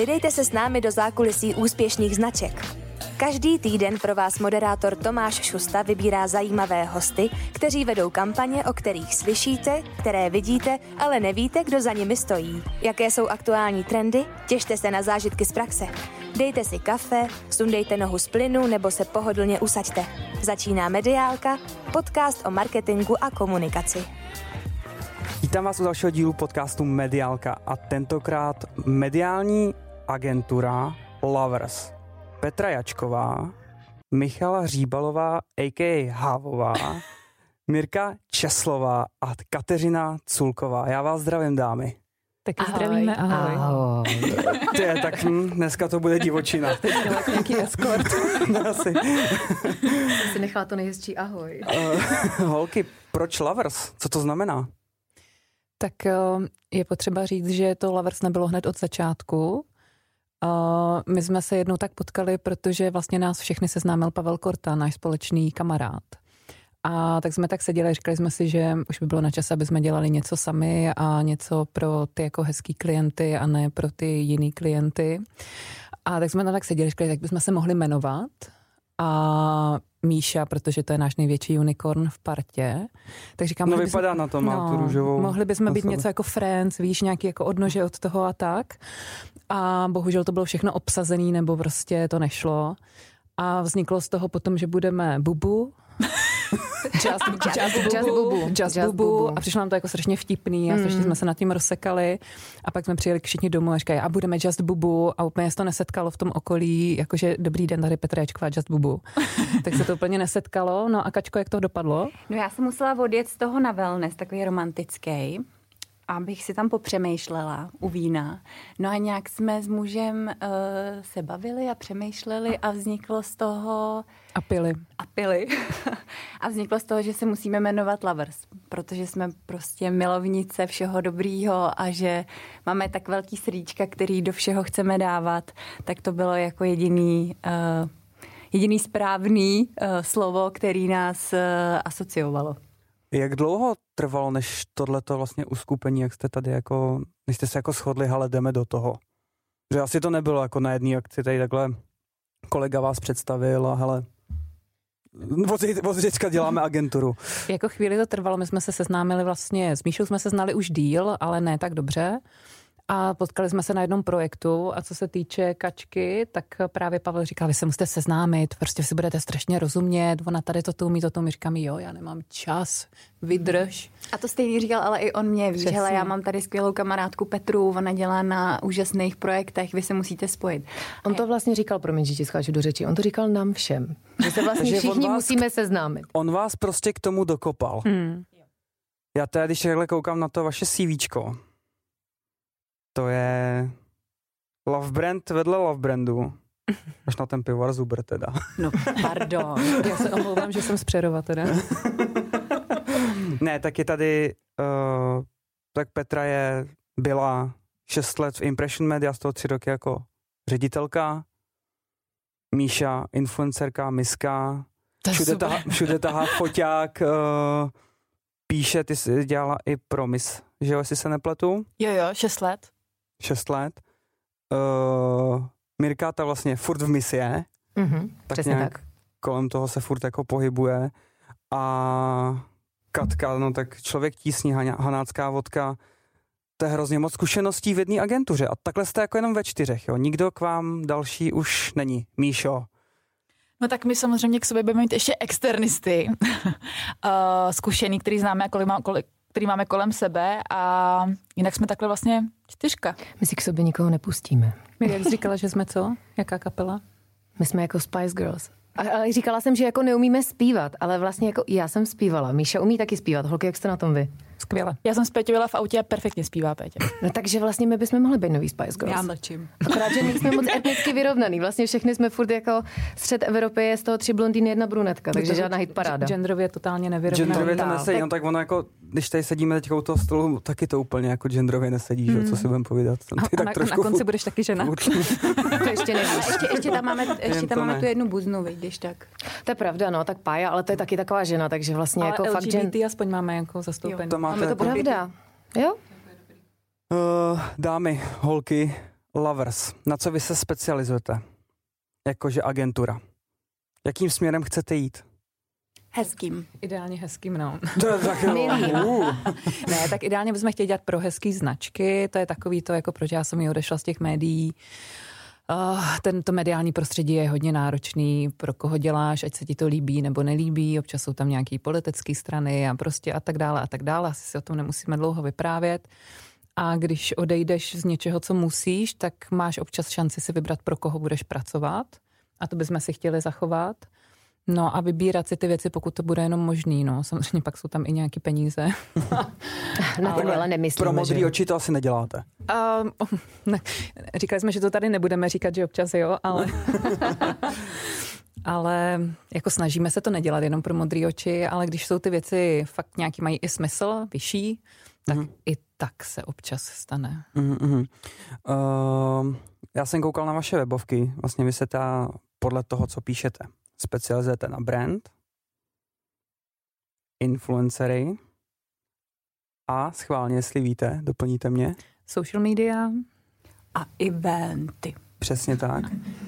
Vydejte se s námi do zákulisí úspěšných značek. Každý týden pro vás moderátor Tomáš Šusta vybírá zajímavé hosty, kteří vedou kampaně, o kterých slyšíte, které vidíte, ale nevíte, kdo za nimi stojí. Jaké jsou aktuální trendy? Těšte se na zážitky z praxe. Dejte si kafe, sundejte nohu z plynu nebo se pohodlně usaďte. Začíná Mediálka, podcast o marketingu a komunikaci. Vítám vás u dalšího dílu podcastu Mediálka a tentokrát mediální agentura Lovers. Petra Jačková, Michala Říbalová, a.k.a. Hávová, Mirka Česlová a Kateřina Culková. Já vás zdravím, dámy. Taky ahoj. zdravíme, ahoj. ahoj. Ty, tak hm, dneska to bude divočina. Nějaký escort. no, asi. si nechala to nejhezčí ahoj. Uh, holky, proč lovers? Co to znamená? Tak uh, je potřeba říct, že to lovers nebylo hned od začátku. Uh, my jsme se jednou tak potkali, protože vlastně nás všechny seznámil Pavel Korta, náš společný kamarád. A tak jsme tak seděli, říkali jsme si, že už by bylo na čas, aby jsme dělali něco sami a něco pro ty jako hezký klienty a ne pro ty jiný klienty. A tak jsme tam tak seděli, říkali, tak bychom se mohli jmenovat. A Míša, protože to je náš největší unicorn v partě. Tak říkám, no vypadá na to, má no, tu růžovou. Mohli bychom být něco jako Friends, víš, nějaký jako odnože od toho a tak. A bohužel to bylo všechno obsazený, nebo prostě to nešlo. A vzniklo z toho potom, že budeme Bubu, Just, just, just, just bubu. Just, just bubu. bubu. A přišlo nám to jako strašně vtipný a mm. strašně jsme se nad tím rozsekali. A pak jsme přijeli všichni domů a říkají, a budeme just bubu. A úplně se to nesetkalo v tom okolí, jakože dobrý den, tady Petra Jačková, just bubu. tak se to úplně nesetkalo. No a Kačko, jak to dopadlo? No já jsem musela odjet z toho na wellness, takový romantický abych si tam popřemýšlela u vína. No a nějak jsme s mužem uh, se bavili a přemýšleli a vzniklo z toho... A pili. A pili. a vzniklo z toho, že se musíme jmenovat Lovers, protože jsme prostě milovnice všeho dobrýho a že máme tak velký srdíčka, který do všeho chceme dávat, tak to bylo jako jediný... Uh, jediný správný uh, slovo, který nás uh, asociovalo. Jak dlouho trvalo, než tohleto vlastně uskupení, jak jste tady jako, než jste se jako shodli, ale jdeme do toho? Že asi to nebylo jako na jedné akci, tady takhle kolega vás představil a hele, děcka děláme agenturu. Jako chvíli to trvalo, my jsme se seznámili vlastně, s Míšou jsme se znali už díl, ale ne tak dobře. A potkali jsme se na jednom projektu a co se týče kačky, tak právě Pavel říkal, vy se musíte seznámit, prostě si budete strašně rozumět, ona tady to umí, to umí, říkám, jo, já nemám čas, vydrž. A to stejně říkal, ale i on mě, víš, hele, já mám tady skvělou kamarádku Petru, ona dělá na úžasných projektech, vy se musíte spojit. On to vlastně říkal, promiň, že ti scháču do řeči, on to říkal nám všem, že se vlastně všichni vás, musíme seznámit. On vás prostě k tomu dokopal. Hmm. Já teda, když takhle koukám na to vaše CVčko, to je Love Brand vedle Love Brandu. Až na ten pivovar Zuber teda. No, pardon. Já se omlouvám, že jsem z Přerova teda. ne, tak je tady, uh, tak Petra je, byla 6 let v Impression Media, z toho 3 roky jako ředitelka. Míša, influencerka, miska. Všude tahá, všude tahá foťák, uh, píše, ty jsi dělala i promis, že jo, jestli se nepletu? Jo, jo, 6 let. 6 let. Uh, Mirka ta vlastně furt v misie. Mm-hmm, tak nějak tak. kolem toho se furt jako pohybuje. A Katka, no tak člověk tísní, hanácká vodka, to je hrozně moc zkušeností v jedné agentuře. A takhle jste jako jenom ve čtyřech, jo. Nikdo k vám další už není. Míšo. No tak my samozřejmě k sobě budeme mít ještě externisty, uh, zkušený, který známe, kolik, má, kolik, který máme kolem sebe a jinak jsme takhle vlastně čtyřka. My si k sobě nikoho nepustíme. My jak jsi říkala, že jsme co? Jaká kapela? My jsme jako Spice Girls. Ale říkala jsem, že jako neumíme zpívat, ale vlastně jako já jsem zpívala. Míša umí taky zpívat. Holky, jak jste na tom vy? Skvěle. Já jsem s Péťou v autě a perfektně zpívá Pétě. No takže vlastně my bychom mohli být nový Spice Girls. Já mlčím. Akorát, že nejsme moc etnicky vyrovnaný. Vlastně všechny jsme furt jako střed Evropy, je z toho tři blondýny, jedna brunetka, takže žádná hit paráda. Genderově totálně nevyrovnaný. Genderově to nesedí, no tak ono jako, když tady sedíme teď u toho stolu, taky to úplně jako genderově nesedí, hmm. že? co si budeme povídat. Ty tak na, trošku na konci budeš taky žena. to ještě nevíš. Ještě, ještě tam máme, ještě tam máme tu jednu buznu, když tak. To je pravda, no, tak Pája, ale to je taky taková žena, takže vlastně ale jako LGBT fakt žen... aspoň máme jako zastoupení. To máte máme to pravda. Jo? Uh, dámy, holky, Lovers, na co vy se specializujete? Jakože agentura. Jakým směrem chcete jít? Hezkým. Ideálně hezkým, no. To je tak, uh. ne, tak ideálně bychom chtěli dělat pro hezký značky, to je takový to, jako proč já jsem ji odešla z těch médií. Uh, tento mediální prostředí je hodně náročný, pro koho děláš, ať se ti to líbí nebo nelíbí, občas jsou tam nějaké politické strany a prostě a tak dále a tak dále, asi si o tom nemusíme dlouho vyprávět. A když odejdeš z něčeho, co musíš, tak máš občas šanci si vybrat, pro koho budeš pracovat. A to bychom si chtěli zachovat. No a vybírat si ty věci, pokud to bude jenom možný. No. Samozřejmě pak jsou tam i nějaké peníze. Na to ale nemyslím. Pro modrý oči to asi neděláte. Uh, ne. Říkali jsme, že to tady nebudeme říkat, že občas jo, ale... ale jako snažíme se to nedělat jenom pro modré oči, ale když jsou ty věci fakt nějaký mají i smysl, vyšší, tak mm. i tak se občas stane. Mm-hmm. Uh, já jsem koukal na vaše webovky, vlastně vy se ta, podle toho, co píšete, specializujete na brand, influencery a schválně, jestli víte, doplníte mě. Social media a eventy. Přesně tak.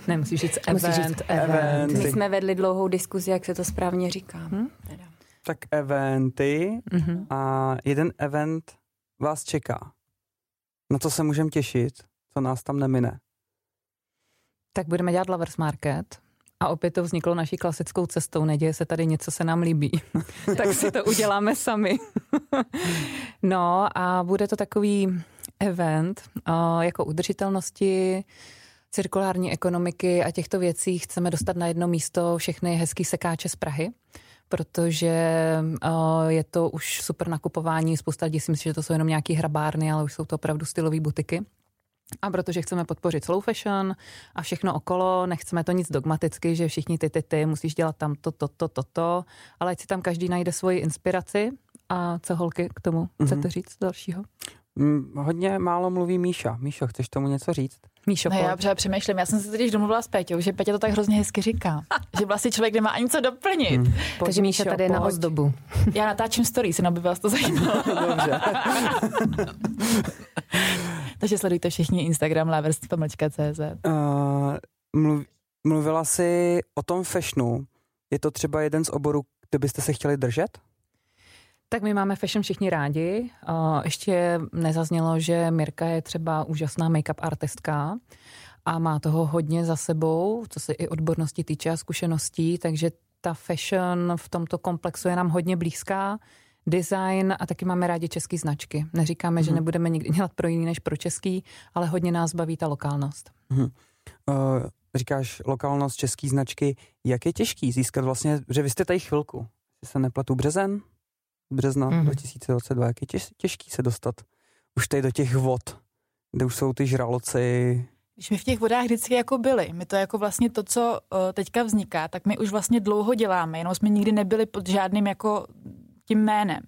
Ne, musíš říct event, musíš říct event. My jsme vedli dlouhou diskuzi, jak se to správně říká. Hm? Teda. Tak eventy mm-hmm. a jeden event vás čeká. Na co se můžeme těšit, co nás tam nemine? Tak budeme dělat Lovers Market. A opět to vzniklo naší klasickou cestou. Neděje se tady něco, se nám líbí. tak si to uděláme sami. no a bude to takový event uh, jako udržitelnosti, cirkulární ekonomiky a těchto věcí chceme dostat na jedno místo všechny hezký sekáče z Prahy protože uh, je to už super nakupování. Spousta lidí si myslí, že to jsou jenom nějaký hrabárny, ale už jsou to opravdu stylové butiky. A protože chceme podpořit slow fashion a všechno okolo, nechceme to nic dogmaticky, že všichni ty, ty, ty musíš dělat tam to, to, to, to, to, ale ať si tam každý najde svoji inspiraci. A co holky k tomu mm-hmm. chcete říct dalšího? Mm, hodně málo mluví Míša. Míšo, chceš tomu něco říct? Míšo, no, já přemýšlím. přemýšlím. Já jsem se teď domluvila s Peťou, že Petě to tak hrozně hezky říká. že vlastně člověk nemá ani co doplnit. Hmm. Takže Míša tady je na ozdobu. Já natáčím story, se by vás to zajímalo. Dobře. Takže sledujte všichni Instagram lovers.cz. Uh, mluv, mluvila jsi o tom fashionu. Je to třeba jeden z oborů, kde byste se chtěli držet? Tak my máme fashion všichni rádi. Ještě nezaznělo, že Mirka je třeba úžasná make-up artistka a má toho hodně za sebou, co se i odbornosti týče a zkušeností, takže ta fashion v tomto komplexu je nám hodně blízká. Design a taky máme rádi české značky. Neříkáme, mm-hmm. že mhm. nebudeme nikdy dělat pro jiný než pro český, ale hodně nás baví ta lokálnost. Mm-hmm. Uh, říkáš lokálnost české značky. Jak je těžký získat vlastně, že vy jste tady chvilku, se nepletu březen? března mm-hmm. 2022, jak je těž, těžký se dostat už tady do těch vod, kde už jsou ty žraloci. Když my v těch vodách vždycky jako byli, my to jako vlastně to, co uh, teďka vzniká, tak my už vlastně dlouho děláme, jenom jsme nikdy nebyli pod žádným jako tím jménem.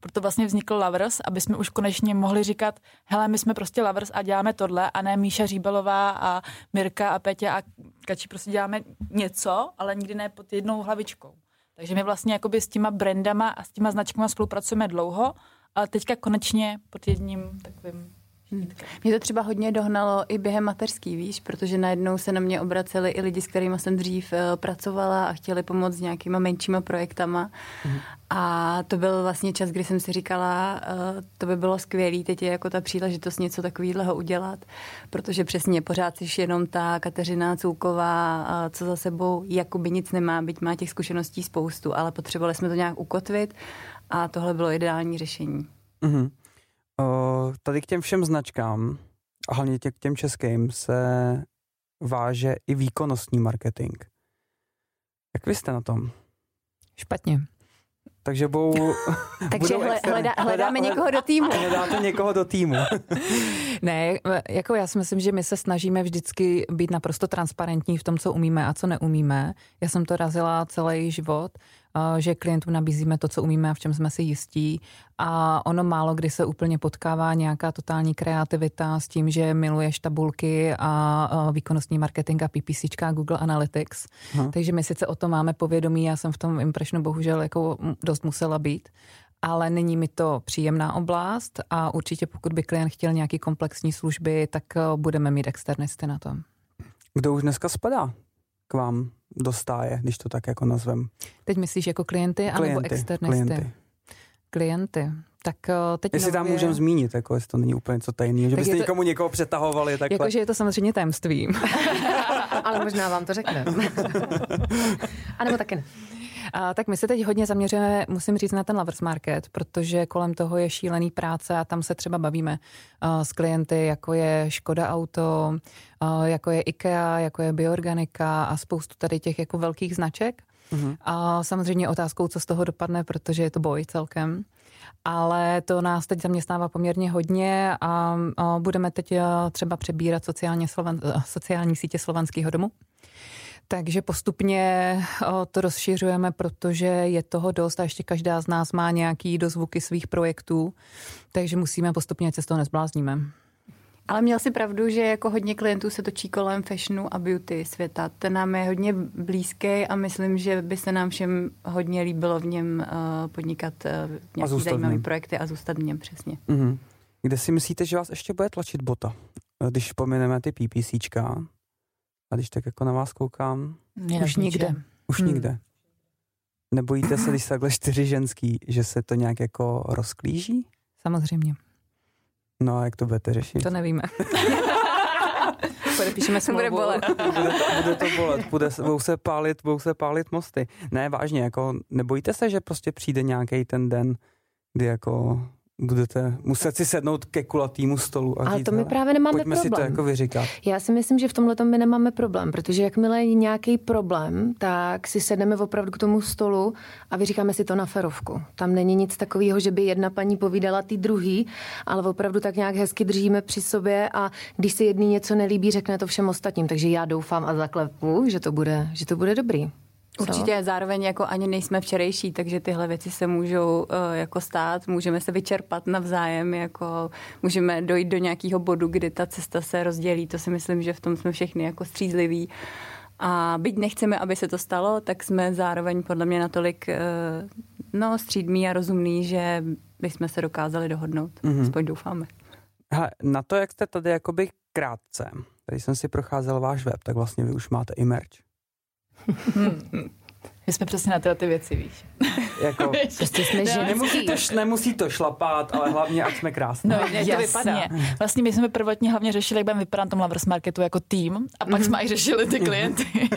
Proto vlastně vznikl Lovers, aby jsme už konečně mohli říkat, hele, my jsme prostě Lovers a děláme tohle, a ne Míša Říbelová a Mirka a Petě a Kači prostě děláme něco, ale nikdy ne pod jednou hlavičkou. Takže my vlastně jakoby s těma brandama a s těma značkama spolupracujeme dlouho, ale teďka konečně pod jedním takovým Hmm. Mě to třeba hodně dohnalo i během mateřský, víš, protože najednou se na mě obraceli i lidi, s kterými jsem dřív uh, pracovala a chtěli pomoct s nějakýma menšíma projektama. Hmm. A to byl vlastně čas, kdy jsem si říkala, uh, to by bylo skvělé, teď je jako ta příležitost něco takového udělat, protože přesně pořád jsi jenom ta Kateřina Cůková, uh, co za sebou jakoby nic nemá, byť má těch zkušeností spoustu, ale potřebovali jsme to nějak ukotvit a tohle bylo ideální řešení. Mm-hmm. Uh, tady k těm všem značkám, a hlavně tě, k těm českým, se váže i výkonnostní marketing. Jak vy jste na tom? Špatně. Takže budou... Takže budou hledá, hledá, hledáme někoho do týmu. Hledáte někoho do týmu. ne, jako já si myslím, že my se snažíme vždycky být naprosto transparentní v tom, co umíme a co neumíme. Já jsem to razila celý život že klientům nabízíme to, co umíme a v čem jsme si jistí. A ono málo kdy se úplně potkává nějaká totální kreativita s tím, že miluješ tabulky a výkonnostní marketing a PPC a Google Analytics. Hmm. Takže my sice o tom máme povědomí, já jsem v tom impressionu bohužel jako dost musela být, ale není mi to příjemná oblast a určitě pokud by klient chtěl nějaký komplexní služby, tak eh, budeme mít externisty na tom. Kdo už dneska spadá k vám do stáje, když to tak jako nazvem? Teď myslíš jako klienty, klienty anebo externisty? Klienty. klienty. Tak eh, teď Jestli nově... tam můžeme zmínit, jako jestli to není úplně něco tajného, že byste to... někomu někoho přetahovali takhle. Jakože je to samozřejmě tajemstvím. Ale možná vám to řekne. a nebo taky ne. A, tak my se teď hodně zaměřujeme, musím říct, na ten lovers market, protože kolem toho je šílený práce a tam se třeba bavíme uh, s klienty, jako je Škoda Auto, uh, jako je IKEA, jako je Bioorganika a spoustu tady těch jako velkých značek. Uh-huh. A samozřejmě otázkou, co z toho dopadne, protože je to boj celkem ale to nás teď zaměstnává poměrně hodně a, a budeme teď třeba přebírat sociálně Sloven, sociální sítě Slovanského domu. Takže postupně to rozšiřujeme, protože je toho dost a ještě každá z nás má nějaký dozvuky svých projektů, takže musíme postupně, ať se z toho nezblázníme. Ale měl si pravdu, že jako hodně klientů se točí kolem fashionu a beauty světa. Ten nám je hodně blízký a myslím, že by se nám všem hodně líbilo v něm uh, podnikat uh, nějaký zajímavý projekty a zůstat v něm přesně. Mm-hmm. Kde si myslíte, že vás ještě bude tlačit bota? Když pomineme ty PPCčka a když tak jako na vás koukám? Mě Už nikde. Už hmm. nikde. Nebojíte se, když se takhle čtyři ženský, že se to nějak jako rozklíží? Samozřejmě. No a jak to budete řešit? To nevíme. Podepíšeme smlouvu. Bude bolet. bude, to, bude to bolet, bude, budou, se pálit, budou se pálit mosty. Ne, vážně, jako nebojíte se, že prostě přijde nějaký ten den, kdy jako budete muset si sednout ke kulatýmu stolu a Ale říct, to my právě nemáme pojďme problém. si to jako vyříkat. Já si myslím, že v tomhle my nemáme problém, protože jakmile je nějaký problém, tak si sedneme opravdu k tomu stolu a vyříkáme si to na ferovku. Tam není nic takového, že by jedna paní povídala ty druhý, ale opravdu tak nějak hezky držíme při sobě a když se jedný něco nelíbí, řekne to všem ostatním. Takže já doufám a zaklepu, že to bude, že to bude dobrý. Určitě zároveň jako ani nejsme včerejší, takže tyhle věci se můžou uh, jako stát, můžeme se vyčerpat navzájem, jako můžeme dojít do nějakého bodu, kdy ta cesta se rozdělí, to si myslím, že v tom jsme všichni jako střízliví. A byť nechceme, aby se to stalo, tak jsme zároveň podle mě natolik uh, no, střídmí a rozumný, že bychom se dokázali dohodnout. Mm-hmm. Aspoň doufáme. Hele, na to, jak jste tady jakoby krátce, tady jsem si procházel váš web, tak vlastně vy už máte i merch. Hmm. My jsme přesně na tyhle ty věci, víš. Jako, prostě jsme že nemusí to, nemusí to šlapat, ale hlavně, ať jsme krásní. No, jak to vypadá. Vlastně my jsme prvotně hlavně řešili, jak budeme vypadat na tom Lovers Marketu jako tým a pak mm-hmm. jsme i řešili ty klienty.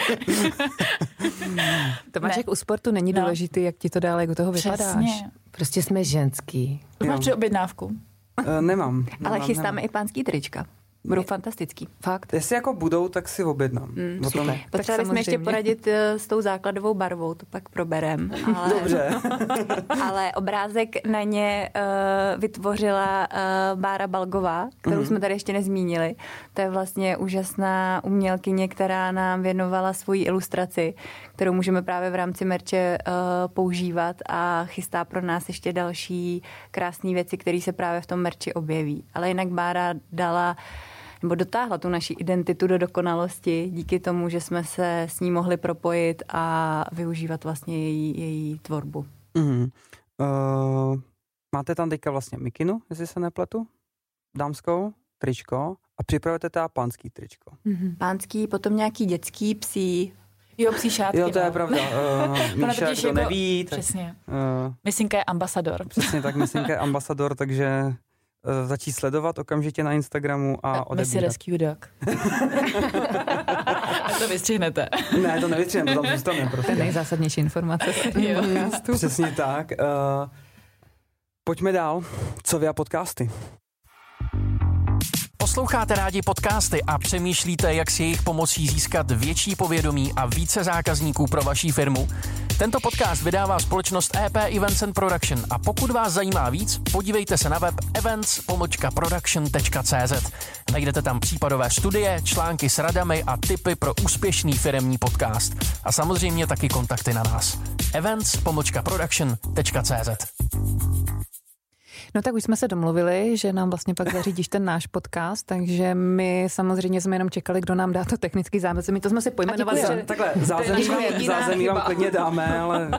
Tomášek u sportu není no. důležitý, jak ti to dále jako toho vypadáš. Přesně. Prostě jsme ženský. Máš při objednávku? Uh, nemám. Ale nemám, chystáme nemám. i pánský trička. Budou fantastický. Fakt. Jestli jako budou, tak si objednám. Mm, super. Potřebovali jsme ještě poradit uh, s tou základovou barvou, to pak proberem. Ale, Dobře. ale obrázek na ně uh, vytvořila uh, Bára Balgová, kterou mm-hmm. jsme tady ještě nezmínili. To je vlastně úžasná umělkyně, která nám věnovala svoji ilustraci, kterou můžeme právě v rámci merče uh, používat a chystá pro nás ještě další krásné věci, které se právě v tom merči objeví. Ale jinak Bára dala nebo dotáhla tu naši identitu do dokonalosti díky tomu, že jsme se s ní mohli propojit a využívat vlastně její, její tvorbu. Mm-hmm. Uh, máte tam teďka vlastně mikinu, jestli se nepletu, dámskou, tričko a připravujete teda pánský tričko. Mm-hmm. Pánský, potom nějaký dětský, psí, Jo, psí šátky. Jo, to je no. pravda. Uh, Míša, kdo jako, neví. Tak, přesně. Uh, Misinka je ambasador. Přesně tak, Misinka je ambasador, takže začít sledovat okamžitě na Instagramu a odebírat. Missy Rescue Dog. a to vystřihnete. ne, to nevystřihneme, to tam zůstane. Prostě. To je nejzásadnější informace. Přesně tak. Uh, pojďme dál. Co vy a podcasty? Posloucháte rádi podcasty a přemýšlíte, jak si jejich pomocí získat větší povědomí a více zákazníků pro vaší firmu? Tento podcast vydává společnost EP Events and Production a pokud vás zajímá víc, podívejte se na web events.production.cz. Najdete tam případové studie, články s radami a tipy pro úspěšný firemní podcast. A samozřejmě taky kontakty na nás. events.production.cz No tak už jsme se domluvili, že nám vlastně pak zařídíš ten náš podcast, takže my samozřejmě jsme jenom čekali, kdo nám dá to technický zázemí. To jsme si pojmenovali. Že... Takhle, zázemí vám, zázemí vám klidně dáme, ale...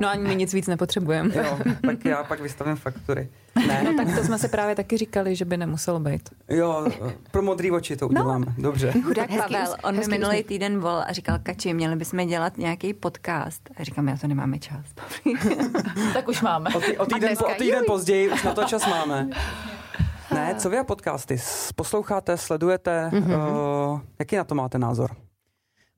No ani my nic víc nepotřebujeme. Jo, tak já pak vystavím faktury. Ne. No tak to jsme si právě taky říkali, že by nemuselo být. Jo, pro modrý oči to uděláme. No. Dobře. Chudák Pavel, on mi minulý týden vol a říkal, Kači, měli bychom dělat nějaký podcast. A říkám, já to nemáme čas. tak už máme. O, tý, o týden, o týden později už na to čas máme. Ne, co vy a podcasty? Posloucháte, sledujete? Mm-hmm. Uh, jaký na to máte názor?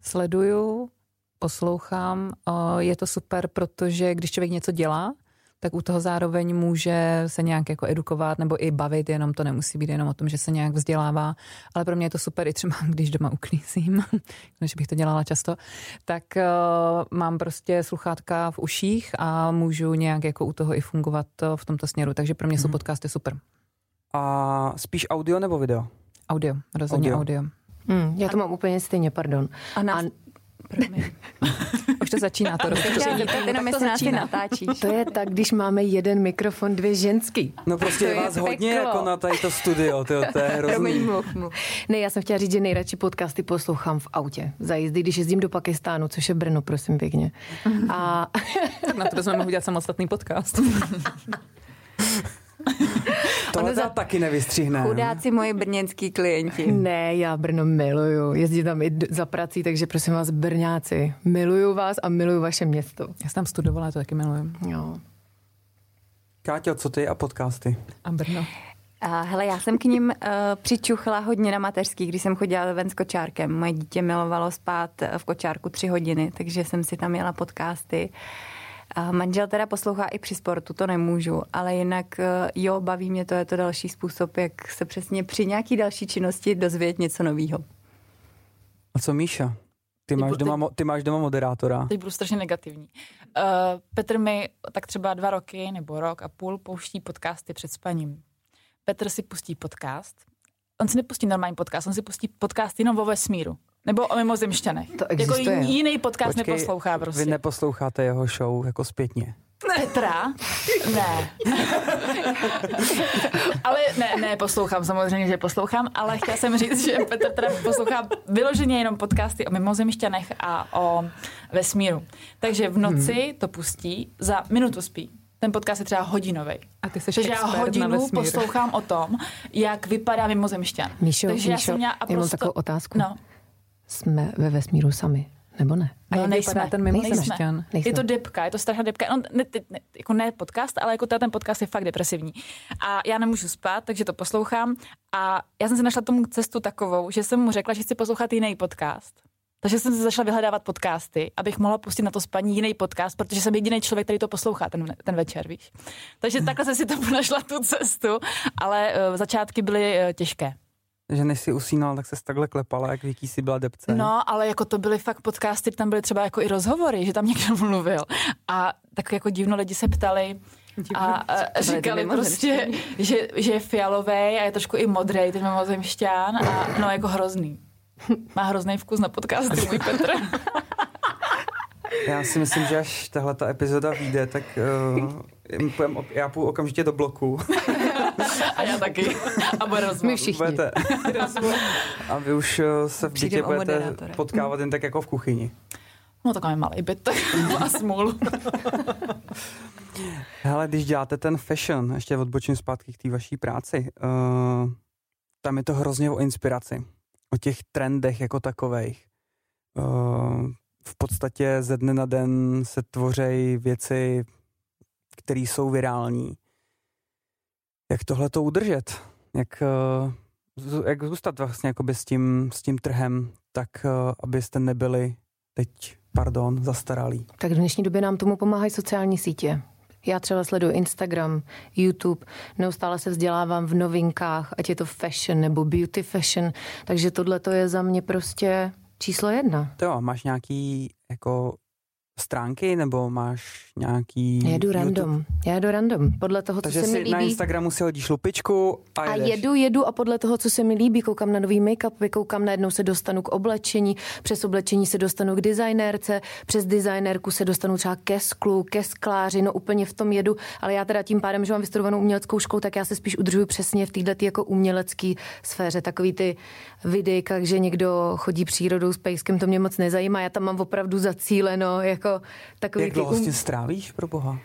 Sleduju, poslouchám. Uh, je to super, protože když člověk něco dělá, tak u toho zároveň může se nějak jako edukovat nebo i bavit, jenom to nemusí být jenom o tom, že se nějak vzdělává, ale pro mě je to super i třeba, když doma uklízím, než bych to dělala často, tak uh, mám prostě sluchátka v uších a můžu nějak jako u toho i fungovat uh, v tomto směru, takže pro mě hmm. jsou mhm. podcasty super. A spíš audio nebo video? Audio, rozhodně audio. audio. Hmm, já to mám úplně stejně, pardon. A, nás, a Už to začíná to rozpočení. Jenom to začíná. natáčíš. To je tak, když máme jeden mikrofon, dvě ženský. No prostě je vás hodně peklo. jako na tady to studio, tyjo, to je hrozný. mluv, mluv. Ne, já jsem chtěla říct, že nejradši podcasty poslouchám v autě. Za jízdy, když jezdím do Pakistánu, což je Brno, prosím pěkně. A... tak na to jsme mohli udělat samostatný podcast. Tohle za... taky nevystřihne. Chudáci moji brněnský klienti. Ne, já Brno miluju. Jezdím tam i za prací, takže prosím vás, Brňáci, miluju vás a miluju vaše město. Já jsem tam studovala, to taky miluju. Jo. Káťo, co ty a podcasty? A Brno. Uh, hele, já jsem k ním uh, přičuchla hodně na mateřský, když jsem chodila ven s kočárkem. Moje dítě milovalo spát v kočárku tři hodiny, takže jsem si tam jela podcasty. Uh, a manžel teda poslouchá i při sportu, to nemůžu, ale jinak eh, jo, baví mě to, je to další způsob, jak se přesně při nějaký další činnosti dozvědět něco nového. A co Míša? Ty máš, doma, ty máš doma moderátora. Teď budu strašně negativní. Uh, Petr mi tak třeba dva roky nebo rok a půl pouští podcasty před spaním. Petr si pustí podcast. On si nepustí normální podcast, on si pustí podcast jenom o vesmíru. Nebo o mimozemšťanech. To jako existuje. Jako jiný podcast Počkej, neposlouchá prostě. Vy neposloucháte jeho show jako zpětně. Petra? Ne. ale ne, ne, poslouchám, samozřejmě, že poslouchám, ale chtěla jsem říct, že Petr teda poslouchá vyloženě jenom podcasty o mimozemšťanech a o vesmíru. Takže v noci hmm. to pustí, za minutu spí. Ten podcast je třeba hodinový. A ty jsi Takže já hodinu poslouchám o tom, jak vypadá mimozemšťan. Míšo, Takže Míšo, já jsem měla prosto... já mám takovou otázku. No jsme ve vesmíru sami, nebo ne? A no, nejsme, ten mimozemšťan. Je to depka, je to strašná depka. No, ne, ne, jako ne podcast, ale jako ten podcast je fakt depresivní. A já nemůžu spát, takže to poslouchám. A já jsem si našla tomu cestu takovou, že jsem mu řekla, že chci poslouchat jiný podcast. Takže jsem se začala vyhledávat podcasty, abych mohla pustit na to spaní jiný podcast, protože jsem jediný člověk, který to poslouchá ten, ten večer, víš. Takže takhle jsem si to našla tu cestu, ale uh, začátky byly uh, těžké že než si usínal, tak se takhle klepala, jak Vicky si byla depce. No, ale jako to byly fakt podcasty, tam byly třeba jako i rozhovory, že tam někdo mluvil. A tak jako divno lidi se ptali, a, a říkali prostě, že, že je fialový a je trošku i modrý ten mimozemšťán a no jako hrozný. Má hrozný vkus na podcasty, můj Petr. Já si myslím, že až tahle ta epizoda vyjde, tak uh, já půjdu okamžitě do bloku. A já taky. A bude rozmluv. My všichni. Budete, a vy už uh, se v bytě budete potkávat jen tak jako v kuchyni. No takový malý byt, tak má smůlu. Hele, když děláte ten fashion, ještě odbočím zpátky k té vaší práci, uh, tam je to hrozně o inspiraci, o těch trendech jako takových. Uh, v podstatě ze dne na den se tvoří věci, které jsou virální. Jak tohle to udržet? Jak, eh, jak zůstat vlastně s tím, s tím trhem, tak eh, abyste nebyli teď, pardon, zastaralí? Tak v dnešní době nám tomu pomáhají sociální sítě. Já třeba sleduji Instagram, YouTube, neustále se vzdělávám v novinkách, ať je to fashion nebo beauty fashion, takže tohle to je za mě prostě číslo jedna. To jo, máš nějaký jako stránky, nebo máš nějaký... Já jedu YouTube? random. Já jedu random. Podle toho, Takže co se mi líbí. na Instagramu si hodíš lupičku a, A jedeš. jedu, jedu a podle toho, co se mi líbí, koukám na nový make-up, koukám najednou se dostanu k oblečení, přes oblečení se dostanu k designérce, přes designérku se dostanu třeba ke sklu, ke skláři, no úplně v tom jedu, ale já teda tím pádem, že mám vystudovanou uměleckou školu, tak já se spíš udržuji přesně v této jako umělecké sféře, takový ty videjka, že někdo chodí přírodou s pejskem, to mě moc nezajímá, já tam mám opravdu zacíleno, jako takový Jak ty dlouho um- strávíš, pro boha?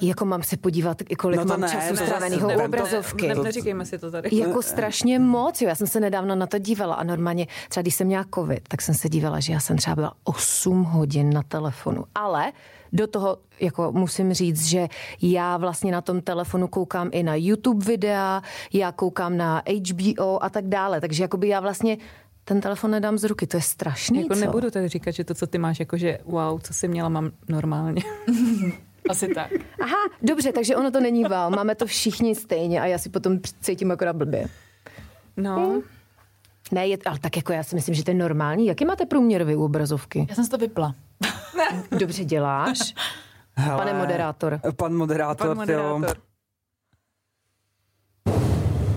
jako mám se podívat, kolik No mám ne, času zase stráveného u obrazovky. Ne, neříkejme si to tady. Jako strašně moc, jo. Já jsem se nedávno na to dívala a normálně, třeba když jsem měla covid, tak jsem se dívala, že já jsem třeba byla 8 hodin na telefonu. Ale do toho jako musím říct, že já vlastně na tom telefonu koukám i na YouTube videa, já koukám na HBO a tak dále. Takže jakoby já vlastně ten telefon nedám z ruky, to je strašný, Jako co? nebudu tady říkat, že to, co ty máš, jako že wow, co jsi měla, mám normálně. Asi tak. Aha, dobře, takže ono to není wow, máme to všichni stejně a já si potom cítím akorát blbě. No, Ne, je, ale tak jako já si myslím, že to je normální. Jaký máte průměrový u obrazovky? Já jsem si to vypla. Dobře děláš. Hele, Pane moderátor. Pan moderátor, pan moderátor.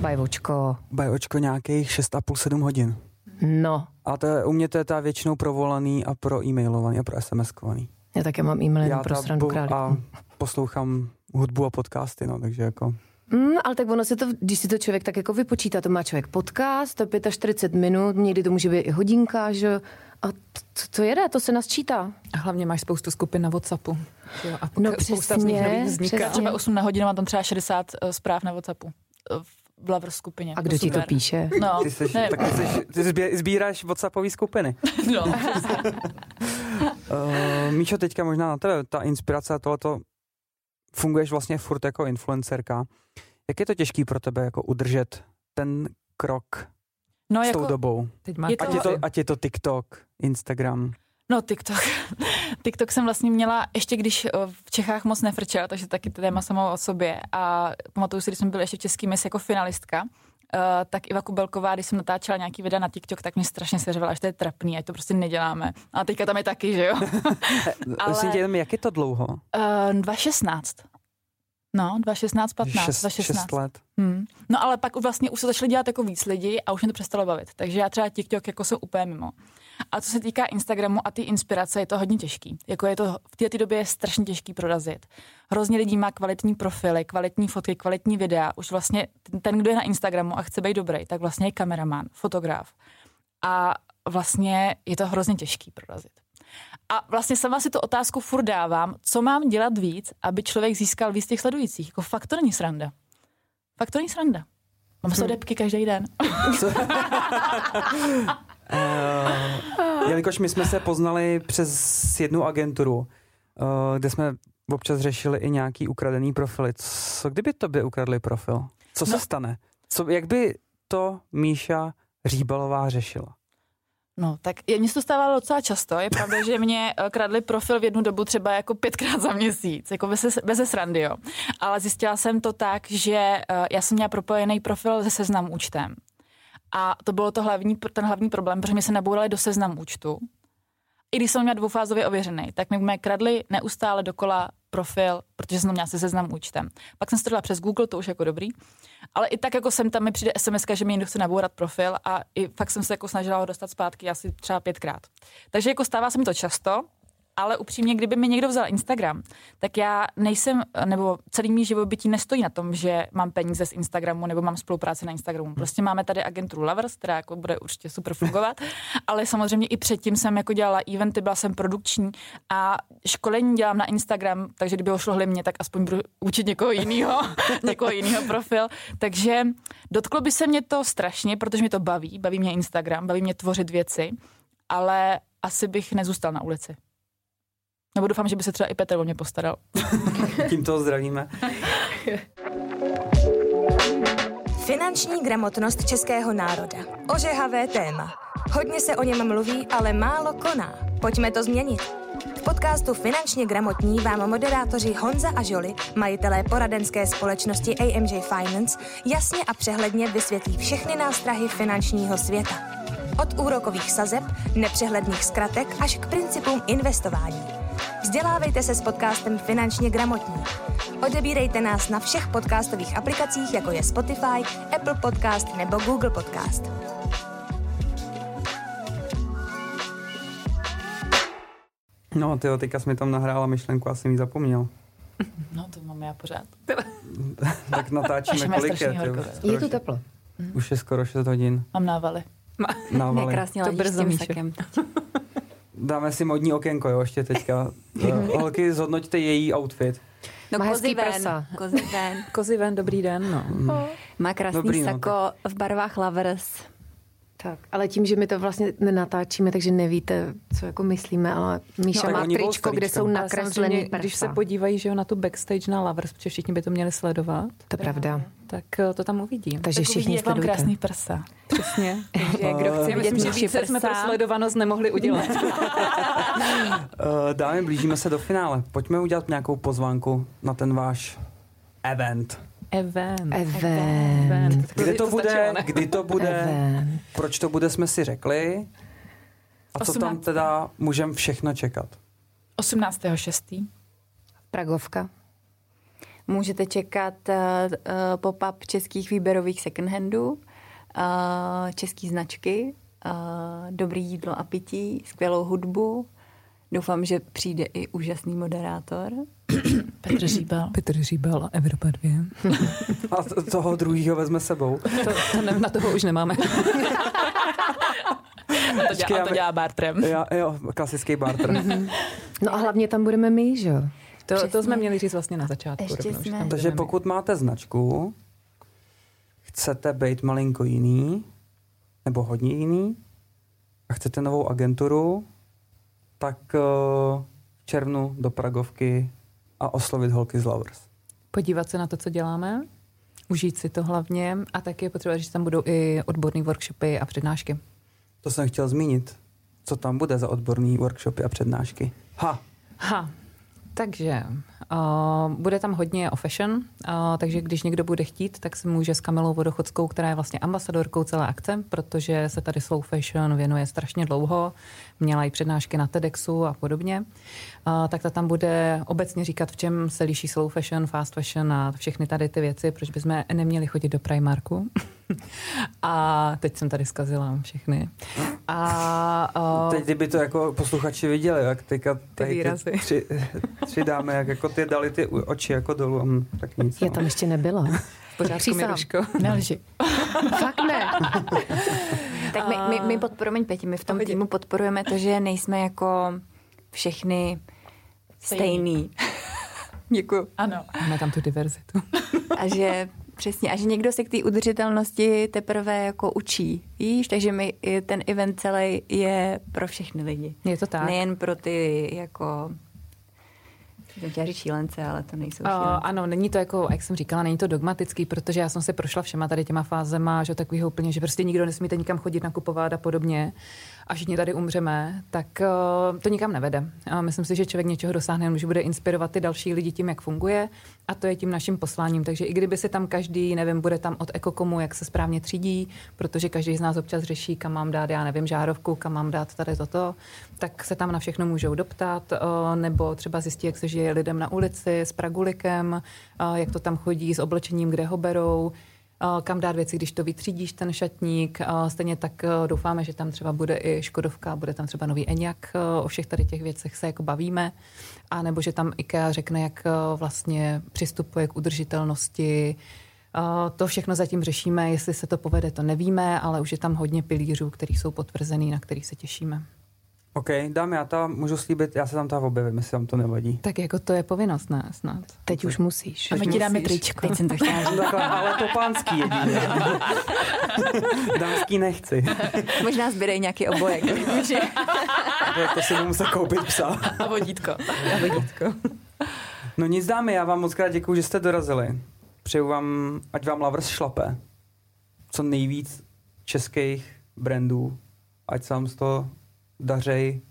Bajvočko. Bajočko nějakých 6,5-7 hodin. No, A to je, u mě to je ta většinou provolaný a pro e-mailovaný a pro SMS-kovaný. já také mám e-mail jenom Já pro srandu bu- králíků. a poslouchám hudbu a podcasty, no, takže jako... Mm, ale tak ono si to, když si to člověk tak jako vypočítá, to má člověk podcast, to je 45 minut, někdy to může být i hodinka, že. A to, to jede, to se nás čítá. a hlavně máš spoustu skupin na Whatsappu. Jo, a No spousta z nich přesně, nových vzniká. přesně. Třeba 8 na hodinu mám tam třeba 60 eh, zpráv na Whatsappu. eh, V Lover skupině. A kdo ti to píše? No, Ty, seš, ne, tak ty, seš, ty sbíráš Whatsappové skupiny. no. Uh, Míšo, teďka možná na tebe, ta inspirace a tohleto, funguješ vlastně furt jako influencerka. Jak je to těžký pro tebe jako udržet ten krok no, s tou jako, dobou? Teď máš Je to- Ať je, to, ať je to TikTok, Instagram. No TikTok. TikTok jsem vlastně měla, ještě když eh, v Čechách moc nefrčela, takže taky to téma samo o sobě. A pamatuju si, když jsem byla ještě v Český mis jako finalistka, Uh, tak Iva Kubelková, když jsem natáčela nějaký videa na TikTok, tak mě strašně seřvala, že to je trapný, ať to prostě neděláme. A teďka tam je taky, že jo? Ale... Tě, jak je to dlouho? Uh, 2016. No, 2016, 15, 6, 2016. 6 let. Hmm. No ale pak vlastně už se začali dělat jako víc lidí a už mě to přestalo bavit. Takže já třeba TikTok jako jsem úplně mimo. A co se týká Instagramu a ty inspirace, je to hodně těžký. Jako je to v této době je strašně těžký prorazit. Hrozně lidí má kvalitní profily, kvalitní fotky, kvalitní videa. Už vlastně ten, kdo je na Instagramu a chce být dobrý, tak vlastně je kameraman, fotograf. A vlastně je to hrozně těžký prorazit. A vlastně sama si tu otázku furt dávám, co mám dělat víc, aby člověk získal víc těch sledujících. Jako fakt to není sranda. Fakt to není sranda. Mám sledepky každý den. Uh, jelikož my jsme se poznali přes jednu agenturu, uh, kde jsme občas řešili i nějaký ukradený profily. Co kdyby tobě ukradli profil? Co se No. stane? Co, jak by to Míša Říbalová řešila? No, tak je, mně se to stávalo docela často. Je pravda, že mě eh, kradli profil v jednu dobu třeba jako pětkrát za měsíc, jako bez, bez srandy, jo. Ale zjistila jsem to tak, že já jsem měla propojený profil se seznam účtem. A to bylo to hlavní, ten hlavní problém, protože mi se nabourali do seznam účtu. I když jsem měla dvoufázově ověřený, tak mi mě kradli neustále dokola profil, protože jsem měla se seznam účtem. Pak jsem dala přes Google, to už jako dobrý. Ale i tak jako jsem tam mi přijde SMS, že mi někdo chce nabourat profil a i fakt jsem se jako snažila ho dostat zpátky asi třeba pětkrát. Takže jako stává se mi to často, ale upřímně, kdyby mi někdo vzal Instagram, tak já nejsem, nebo celý mý živobytí nestojí na tom, že mám peníze z Instagramu nebo mám spolupráci na Instagramu. Prostě máme tady agenturu Lovers, která jako bude určitě super fungovat, ale samozřejmě i předtím jsem jako dělala eventy, byla jsem produkční a školení dělám na Instagram, takže kdyby ho šlo mě, tak aspoň budu učit někoho jiného, někoho jiného profil. Takže dotklo by se mě to strašně, protože mě to baví, baví mě Instagram, baví mě tvořit věci, ale asi bych nezůstal na ulici. Nebo doufám, že by se třeba i Petr o mě postaral. Tím toho zdravíme. Finanční gramotnost českého národa. Ožehavé téma. Hodně se o něm mluví, ale málo koná. Pojďme to změnit. V podcastu Finančně gramotní vám moderátoři Honza a Žoli, majitelé poradenské společnosti AMJ Finance, jasně a přehledně vysvětlí všechny nástrahy finančního světa. Od úrokových sazeb, nepřehledných zkratek až k principům investování. Vzdělávejte se s podcastem Finančně gramotní. Odebírejte nás na všech podcastových aplikacích, jako je Spotify, Apple Podcast nebo Google Podcast. No, ty teďka jsi mi tam nahrála myšlenku a jsem ji zapomněl. No, to máme já pořád. tak natáčíme kolik je. Je to šest- teplo. Už je skoro 6 hodin. Mám návaly. Návaly. Nekrásně To brzo, sakem. Dáme si modní okénko, jo, ještě teďka. Eh, Holky, zhodnoťte její outfit. No Má kozy ven, prsa. kozy ven. Kozy ven, dobrý den, no. Má krásný Dobrý, no, sako v barvách Lovers. Tak, ale tím, že my to vlastně nenatáčíme, takže nevíte, co jako myslíme, ale Míša No, má tričko, kde jsou samozřejmě, prsa. Když se podívají že jo, na tu backstage na Lovers, protože všichni by to měli sledovat, To je pravda. Tak eh, to tam uvidí. Takže Tak všichni uvidí, jak mám sledujte. krásný prsa. Přesně. Takže kdo chce Já vidět myslím, že více jsme pro sledovanost nemohli udělat. Uh, dámy, blížíme se do finále. Pojďme udělat nějakou pozvánku na ten váš event. Event. Event. Kde to bude, kdy to bude, Event. proč to bude, jsme si řekli. A co tam 18. teda můžeme všechno čekat? 18.6. Pragovka. Můžete čekat uh, uh, pop-up českých výběrových second-handů, uh, český značky, dobrý jídlo a pití, skvělou hudbu. Doufám, že přijde i úžasný moderátor. Petr Žíbal. Petr Říbal, Evropa 2. A toho druhýho vezme sebou. To, to ne, na toho už nemáme. A to dělá, a to dělá bartrem. Já, jo, klasický barter. No a hlavně tam budeme my, že jo? To, Přesně. to jsme měli říct vlastně na začátku. Ještě rovnou, jsme- Takže pokud máte značku, chcete být malinko jiný, nebo hodně jiný, a chcete novou agenturu, tak eh, v červnu do Pragovky a oslovit holky z Lovers. podívat se na to, co děláme, užít si to hlavně a taky je potřeba, že tam budou i odborné workshopy a přednášky. To jsem chtěl zmínit. Co tam bude za odborný workshopy a přednášky? Ha, Ha, takže uh, bude tam hodně o fashion, uh, takže když někdo bude chtít, tak se může s Kamilou Vodochodskou, která je vlastně ambasadorkou celé akce, protože se tady slow fashion věnuje strašně dlouho, měla i přednášky na TEDxu a podobně, uh, tak ta tam bude obecně říkat, v čem se liší slow fashion, fast fashion a všechny tady ty věci, proč bychom neměli chodit do Primarku. a teď jsem tady zkazila všechny. A, uh, teď kdyby to jako posluchači viděli, jak teďka tady ty výrazy. tři, tři dámy, jak jako ty dali ty oči jako dolů, hm, tak nic. Já no. tam ještě nebyla. pořádku. Miruško. Nelži. Fakt ne. Tak my, my, my podporujeme Pěti, my v tom týmu podporujeme to, že nejsme jako všechny stejný. Děkuju. Ano. Máme tam tu diverzitu. A že přesně, a že někdo se k té udržitelnosti teprve jako učí, víš, takže my, ten event celý je pro všechny lidi. Je to tak. Nejen pro ty jako chtěla říct šílence, ale to nejsou Uh, šílence. ano, není to jako, jak jsem říkala, není to dogmatický, protože já jsem si prošla všema tady těma fázema, že takového úplně, že prostě nikdo nesmíte nikam chodit nakupovat a podobně a všichni tady umřeme, tak uh, to nikam nevede. Myslím si, že člověk něčeho dosáhne, jenom že bude inspirovat ty další lidi tím, jak funguje a to je tím naším posláním. Takže i kdyby si tam každý, nevím, bude tam od ekokomu, jak se správně třídí, protože každý z nás občas řeší, kam mám dát, já nevím, žárovku, kam mám dát tady toto, tak se tam na všechno můžou doptat, uh, nebo třeba zjistí, jak se žije lidem na ulici s pragulikem, uh, jak to tam chodí s oblečením, kde ho berou, kam dát věci, když to vytřídíš, ten šatník. Uh, Stejně tak uh, doufáme, že tam třeba bude i Škodovka, bude tam třeba nový Eňak. O všech tady těch věcech se jako bavíme. A nebo že tam IKEA řekne, jak vlastně přistupuje k udržitelnosti. To všechno zatím řešíme, jestli se to povede, to nevíme, ale už je tam hodně pilířů, který jsou potvrzený, na který se těšíme. OK, dámy, já tam můžu slíbit, já se tam tam objevím, jestli vám to nevadí. Tak jako to je povinnost, ne? Snad. Teď už musíš. A my ti dáme tričko. Teď jsem to chtěla říct. Takhle, ale to pánský jedině. Dámský nechci. Možná zbydej nějaký obojek. Tak to si muset koupit psa. A vodítko. A vodítko. No nic dámy, já vám moc krát děkuji, že jste dorazili. Přeju vám, ať vám Lovers šlape. Co nejvíc českých brandů. Ať se vám z toho dařej.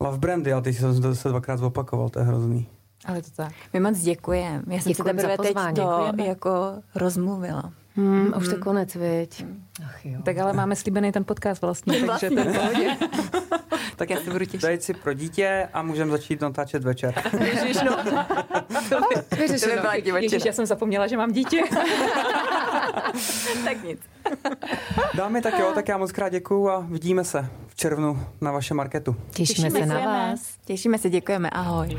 Love brandy, ale teď jsem to se dvakrát zopakoval, to je hrozný. Ale to tak. My moc děkujeme. Já jsem se Děkujeme za teprve teď to Děkujeme. jako rozmluvila. Hmm, už to konec, viď? Ach jo. Tak ale máme slíbený ten podcast vlastně, takže to je tak já se budu těšit. Dajte si pro dítě a můžeme začít natáčet večer. Ježiš, no. Vyřešeno. To by byla Ježiš, já jsem zapomněla, že mám dítě. tak nic. Dámy, tak jo, tak já moc krát děkuju a vidíme se v červnu na vašem marketu. Těšíme, Těšíme se na vás. Těšíme se, děkujeme, ahoj.